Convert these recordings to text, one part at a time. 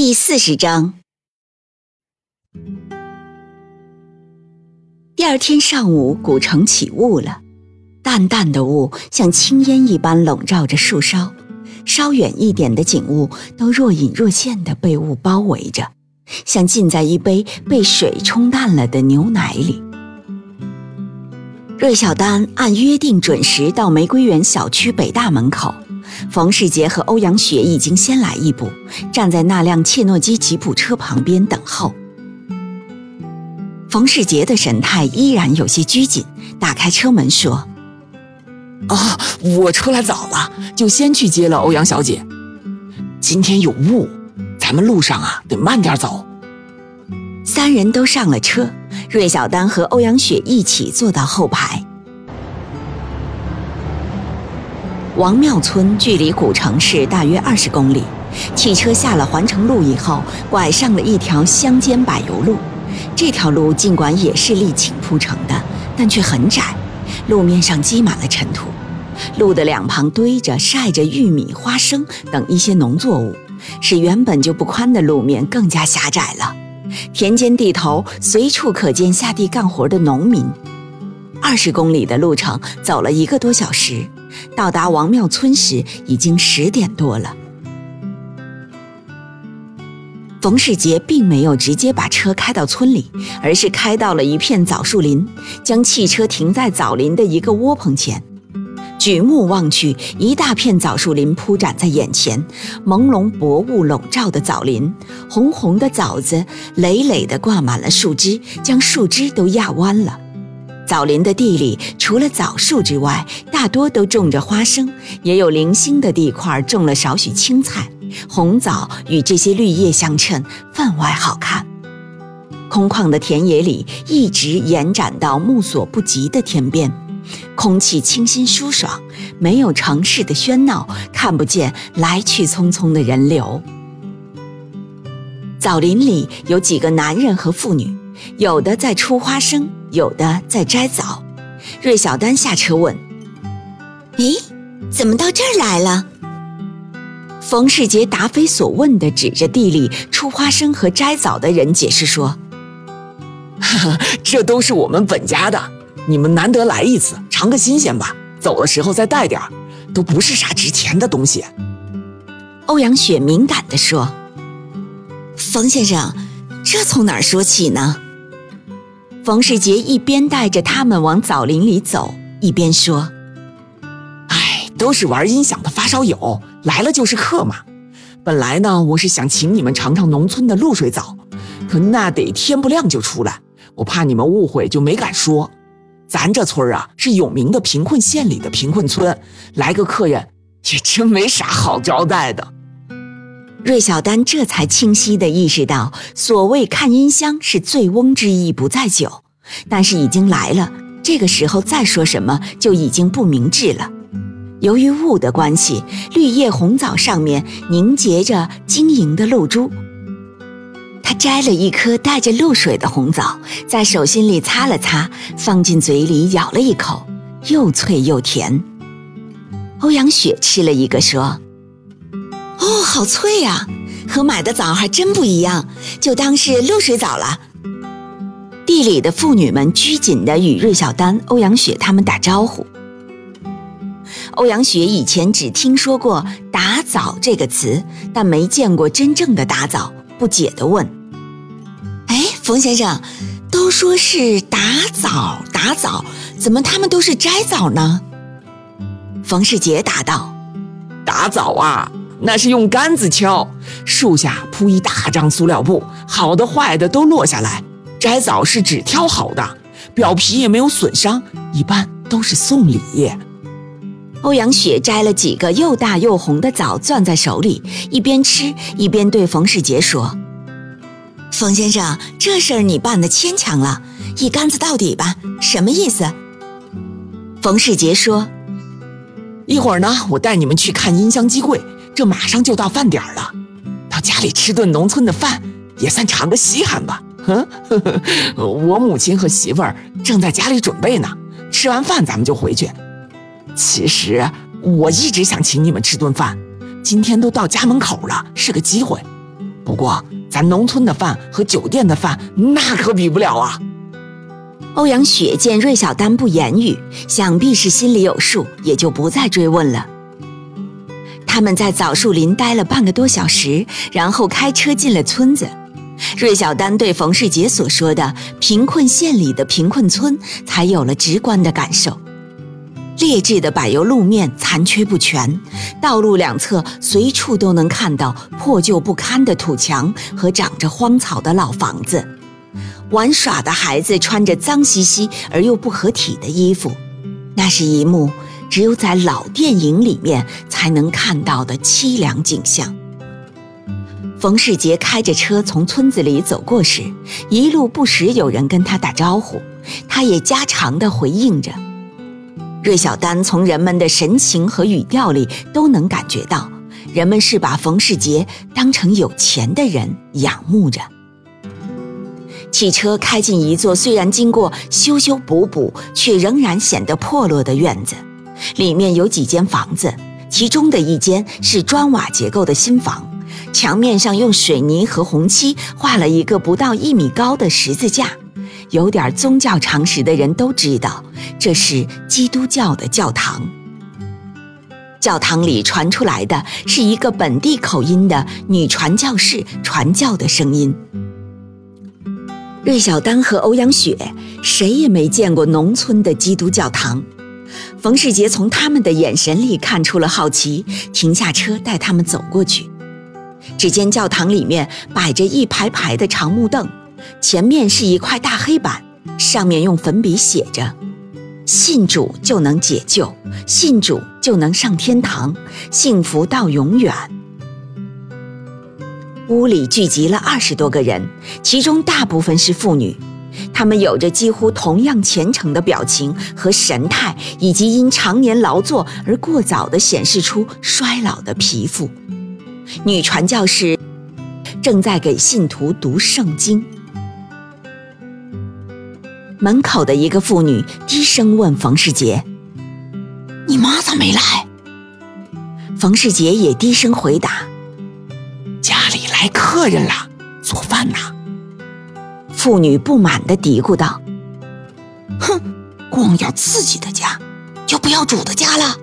第四十章。第二天上午，古城起雾了，淡淡的雾像青烟一般笼罩着树梢，稍远一点的景物都若隐若现的被雾包围着，像浸在一杯被水冲淡了的牛奶里。芮小丹按约定准时到玫瑰园小区北大门口。冯世杰和欧阳雪已经先来一步，站在那辆切诺基吉普车旁边等候。冯世杰的神态依然有些拘谨，打开车门说：“啊，我出来早了，就先去接了欧阳小姐。今天有雾，咱们路上啊得慢点走。”三人都上了车，芮小丹和欧阳雪一起坐到后排。王庙村距离古城市大约二十公里。汽车下了环城路以后，拐上了一条乡间柏油路。这条路尽管也是沥青铺成的，但却很窄，路面上积满了尘土。路的两旁堆着、晒着玉米、花生等一些农作物，使原本就不宽的路面更加狭窄了。田间地头随处可见下地干活的农民。二十公里的路程走了一个多小时。到达王庙村时，已经十点多了。冯世杰并没有直接把车开到村里，而是开到了一片枣树林，将汽车停在枣林的一个窝棚前。举目望去，一大片枣树林铺展在眼前，朦胧薄雾笼罩的枣林，红红的枣子累累地挂满了树枝，将树枝都压弯了。枣林的地里，除了枣树之外，大多都种着花生，也有零星的地块种了少许青菜。红枣与这些绿叶相衬，分外好看。空旷的田野里，一直延展到目所不及的天边，空气清新舒爽，没有城市的喧闹，看不见来去匆匆的人流。枣林里有几个男人和妇女，有的在出花生。有的在摘枣，芮小丹下车问：“咦，怎么到这儿来了？”冯世杰答非所问地指着地里出花生和摘枣的人解释说：“这都是我们本家的，你们难得来一次，尝个新鲜吧。走的时候再带点儿，都不是啥值钱的东西。”欧阳雪敏感地说：“冯先生，这从哪儿说起呢？”冯世杰一边带着他们往枣林里走，一边说：“哎，都是玩音响的发烧友，来了就是客嘛。本来呢，我是想请你们尝尝农村的露水枣，可那得天不亮就出来，我怕你们误会，就没敢说。咱这村啊，是有名的贫困县里的贫困村，来个客人也真没啥好招待的。”芮小丹这才清晰地意识到，所谓看音箱是醉翁之意不在酒，但是已经来了，这个时候再说什么就已经不明智了。由于雾的关系，绿叶红枣上面凝结着晶莹的露珠。他摘了一颗带着露水的红枣，在手心里擦了擦，放进嘴里咬了一口，又脆又甜。欧阳雪吃了一个，说。哦，好脆呀，和买的枣还真不一样，就当是露水枣了。地里的妇女们拘谨地与芮小丹、欧阳雪他们打招呼。欧阳雪以前只听说过“打枣”这个词，但没见过真正的打枣，不解地问：“哎，冯先生，都说是打枣打枣，怎么他们都是摘枣呢？”冯世杰答道：“打枣啊。”那是用杆子敲，树下铺一大张塑料布，好的坏的都落下来。摘枣是只挑好的，表皮也没有损伤，一般都是送礼。欧阳雪摘了几个又大又红的枣，攥在手里，一边吃一边对冯世杰说：“冯先生，这事儿你办的牵强了，一竿子到底吧，什么意思？”冯世杰说：“一会儿呢，我带你们去看音箱机柜，这马上就到饭点了，到家里吃顿农村的饭，也算尝个稀罕吧。”哼，我母亲和媳妇儿正在家里准备呢，吃完饭咱们就回去。其实我一直想请你们吃顿饭，今天都到家门口了，是个机会。不过咱农村的饭和酒店的饭那可比不了啊。欧阳雪见芮小丹不言语，想必是心里有数，也就不再追问了。他们在枣树林待了半个多小时，然后开车进了村子。芮小丹对冯世杰所说的贫困县里的贫困村，才有了直观的感受。劣质的柏油路面残缺不全，道路两侧随处都能看到破旧不堪的土墙和长着荒草的老房子。玩耍的孩子穿着脏兮兮而又不合体的衣服，那是一幕只有在老电影里面才能看到的凄凉景象。冯世杰开着车从村子里走过时，一路不时有人跟他打招呼，他也家常的回应着。芮小丹从人们的神情和语调里都能感觉到，人们是把冯世杰当成有钱的人仰慕着。汽车开进一座虽然经过修修补补，却仍然显得破落的院子，里面有几间房子，其中的一间是砖瓦结构的新房。墙面上用水泥和红漆画了一个不到一米高的十字架，有点宗教常识的人都知道，这是基督教的教堂。教堂里传出来的是一个本地口音的女传教士传教的声音。芮小丹和欧阳雪谁也没见过农村的基督教堂，冯世杰从他们的眼神里看出了好奇，停下车带他们走过去。只见教堂里面摆着一排排的长木凳，前面是一块大黑板，上面用粉笔写着：“信主就能解救，信主就能上天堂，幸福到永远。”屋里聚集了二十多个人，其中大部分是妇女，她们有着几乎同样虔诚的表情和神态，以及因常年劳作而过早地显示出衰老的皮肤。女传教士正在给信徒读圣经。门口的一个妇女低声问冯世杰：“你妈咋没来？”冯世杰也低声回答：“家里来客人了，做饭呢。”妇女不满的嘀咕道：“哼，光要自己的家，就不要主的家了。”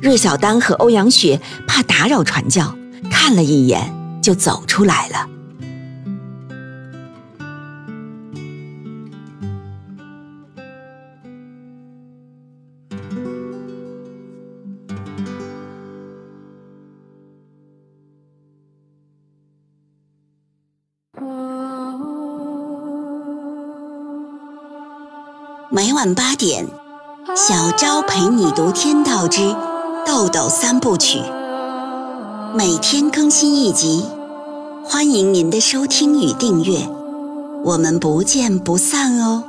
芮小丹和欧阳雪怕打扰传教，看了一眼就走出来了。每晚八点，小昭陪你读《天道之》。豆豆三部曲，每天更新一集，欢迎您的收听与订阅，我们不见不散哦。